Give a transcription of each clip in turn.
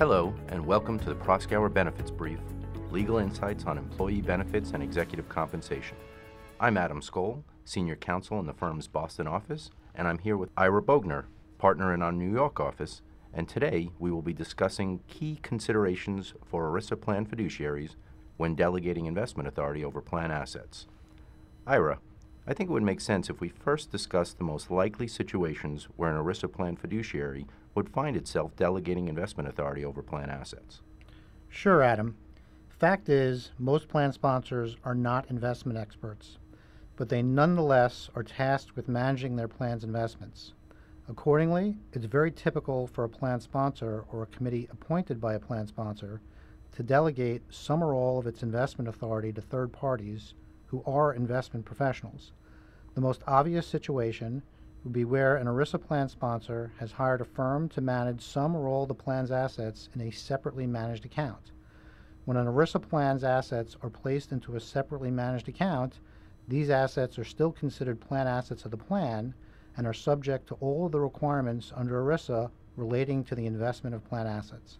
Hello, and welcome to the Proskauer Benefits Brief Legal Insights on Employee Benefits and Executive Compensation. I'm Adam Scoll, Senior Counsel in the firm's Boston office, and I'm here with Ira Bogner, partner in our New York office, and today we will be discussing key considerations for ERISA plan fiduciaries when delegating investment authority over plan assets. Ira, I think it would make sense if we first discuss the most likely situations where an ERISA plan fiduciary would find itself delegating investment authority over plan assets. Sure, Adam. Fact is, most plan sponsors are not investment experts, but they nonetheless are tasked with managing their plan's investments. Accordingly, it's very typical for a plan sponsor or a committee appointed by a plan sponsor to delegate some or all of its investment authority to third parties who are investment professionals. The most obvious situation would be where an ERISA plan sponsor has hired a firm to manage some or all the plan's assets in a separately managed account. When an ERISA plan's assets are placed into a separately managed account, these assets are still considered plan assets of the plan and are subject to all of the requirements under ERISA relating to the investment of plan assets.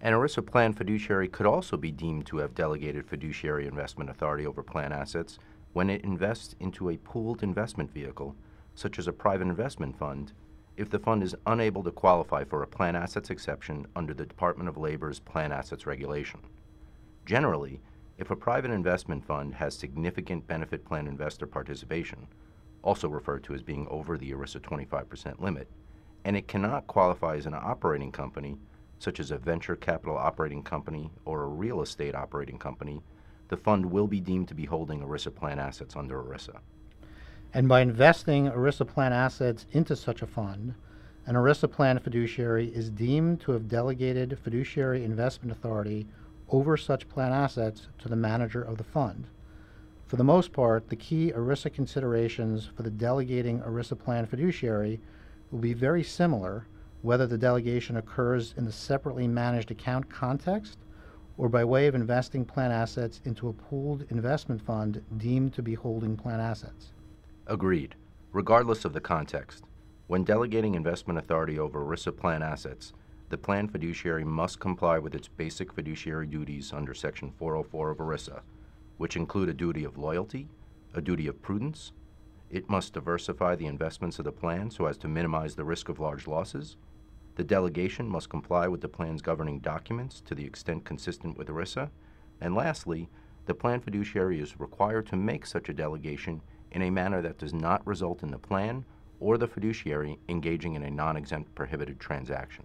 An ERISA plan fiduciary could also be deemed to have delegated fiduciary investment authority over plan assets when it invests into a pooled investment vehicle, such as a private investment fund, if the fund is unable to qualify for a plan assets exception under the Department of Labor's Plan Assets Regulation. Generally, if a private investment fund has significant benefit plan investor participation, also referred to as being over the ERISA 25% limit, and it cannot qualify as an operating company, such as a venture capital operating company or a real estate operating company, the fund will be deemed to be holding ERISA plan assets under ERISA. And by investing ERISA plan assets into such a fund, an ERISA plan fiduciary is deemed to have delegated fiduciary investment authority over such plan assets to the manager of the fund. For the most part, the key ERISA considerations for the delegating ERISA plan fiduciary will be very similar whether the delegation occurs in the separately managed account context or by way of investing plan assets into a pooled investment fund deemed to be holding plan assets. Agreed. Regardless of the context, when delegating investment authority over ERISA plan assets, the plan fiduciary must comply with its basic fiduciary duties under Section 404 of ERISA, which include a duty of loyalty, a duty of prudence, it must diversify the investments of the plan so as to minimize the risk of large losses, the delegation must comply with the plan's governing documents to the extent consistent with ERISA. And lastly, the plan fiduciary is required to make such a delegation in a manner that does not result in the plan or the fiduciary engaging in a non exempt prohibited transaction.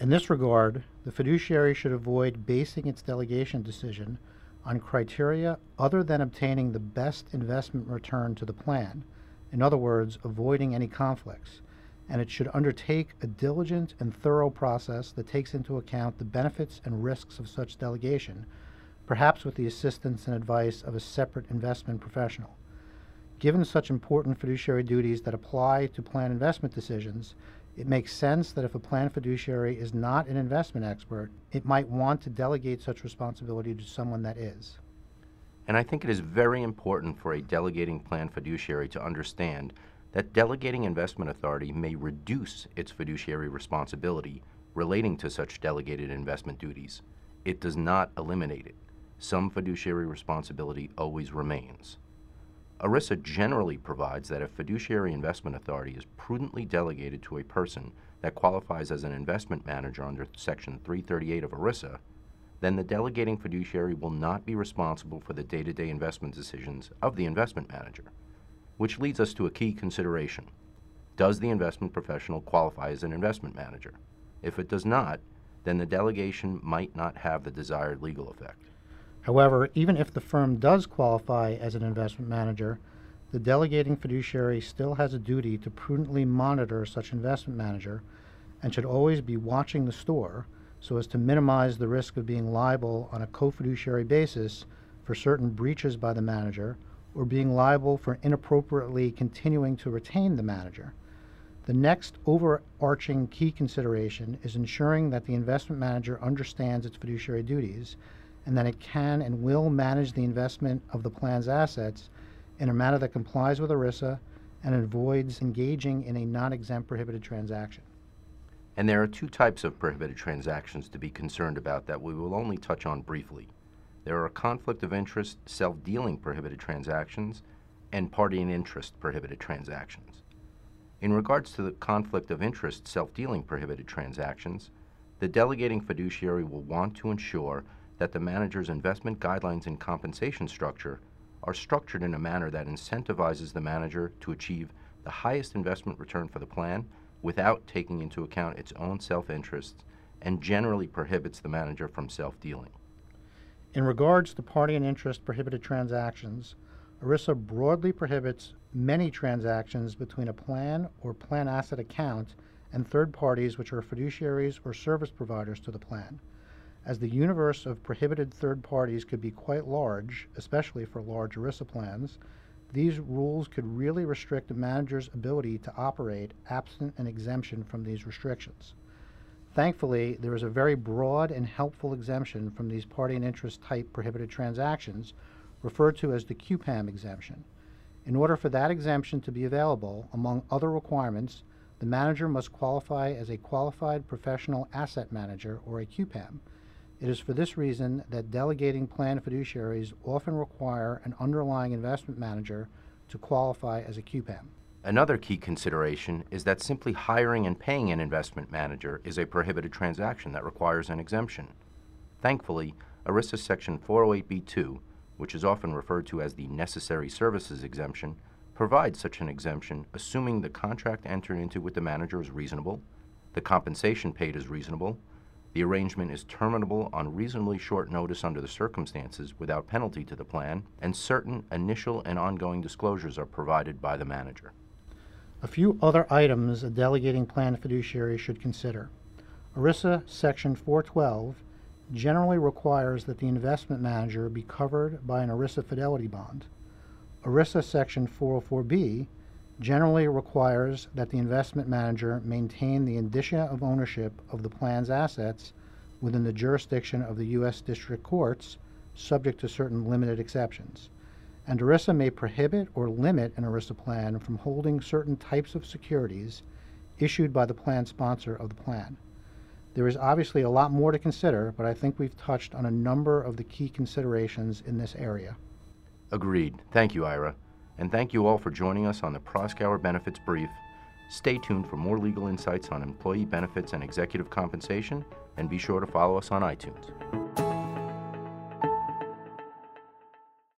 In this regard, the fiduciary should avoid basing its delegation decision on criteria other than obtaining the best investment return to the plan. In other words, avoiding any conflicts and it should undertake a diligent and thorough process that takes into account the benefits and risks of such delegation, perhaps with the assistance and advice of a separate investment professional. Given such important fiduciary duties that apply to plan investment decisions, it makes sense that if a plan fiduciary is not an investment expert, it might want to delegate such responsibility to someone that is. And I think it is very important for a delegating plan fiduciary to understand that delegating investment authority may reduce its fiduciary responsibility relating to such delegated investment duties. It does not eliminate it. Some fiduciary responsibility always remains. ERISA generally provides that if fiduciary investment authority is prudently delegated to a person that qualifies as an investment manager under Section 338 of ERISA, then the delegating fiduciary will not be responsible for the day to day investment decisions of the investment manager which leads us to a key consideration. Does the investment professional qualify as an investment manager? If it does not, then the delegation might not have the desired legal effect. However, even if the firm does qualify as an investment manager, the delegating fiduciary still has a duty to prudently monitor such investment manager and should always be watching the store so as to minimize the risk of being liable on a co fiduciary basis for certain breaches by the manager or being liable for inappropriately continuing to retain the manager. The next overarching key consideration is ensuring that the investment manager understands its fiduciary duties and that it can and will manage the investment of the plan's assets in a manner that complies with ERISA and avoids engaging in a non exempt prohibited transaction. And there are two types of prohibited transactions to be concerned about that we will only touch on briefly. There are conflict of interest, self dealing prohibited transactions, and party in interest prohibited transactions. In regards to the conflict of interest self dealing prohibited transactions, the delegating fiduciary will want to ensure that the manager's investment guidelines and compensation structure are structured in a manner that incentivizes the manager to achieve the highest investment return for the plan without taking into account its own self interests and generally prohibits the manager from self dealing. In regards to party in interest prohibited transactions, ERISA broadly prohibits many transactions between a plan or plan asset account and third parties which are fiduciaries or service providers to the plan. As the universe of prohibited third parties could be quite large, especially for large ERISA plans, these rules could really restrict a manager's ability to operate absent an exemption from these restrictions. Thankfully, there is a very broad and helpful exemption from these party in interest type prohibited transactions, referred to as the QPAM exemption. In order for that exemption to be available, among other requirements, the manager must qualify as a qualified professional asset manager or a QPAM. It is for this reason that delegating plan fiduciaries often require an underlying investment manager to qualify as a QPAM. Another key consideration is that simply hiring and paying an investment manager is a prohibited transaction that requires an exemption. Thankfully, ERISA Section 408B2, which is often referred to as the Necessary Services Exemption, provides such an exemption assuming the contract entered into with the manager is reasonable, the compensation paid is reasonable, the arrangement is terminable on reasonably short notice under the circumstances without penalty to the plan, and certain initial and ongoing disclosures are provided by the manager. A few other items a delegating plan fiduciary should consider. ERISA Section 412 generally requires that the investment manager be covered by an ERISA fidelity bond. ERISA Section 404B generally requires that the investment manager maintain the indicia of ownership of the plan's assets within the jurisdiction of the U.S. District Courts, subject to certain limited exceptions. And ERISA may prohibit or limit an ERISA plan from holding certain types of securities issued by the plan sponsor of the plan. There is obviously a lot more to consider, but I think we've touched on a number of the key considerations in this area. Agreed. Thank you, Ira. And thank you all for joining us on the Proskauer Benefits Brief. Stay tuned for more legal insights on employee benefits and executive compensation, and be sure to follow us on iTunes.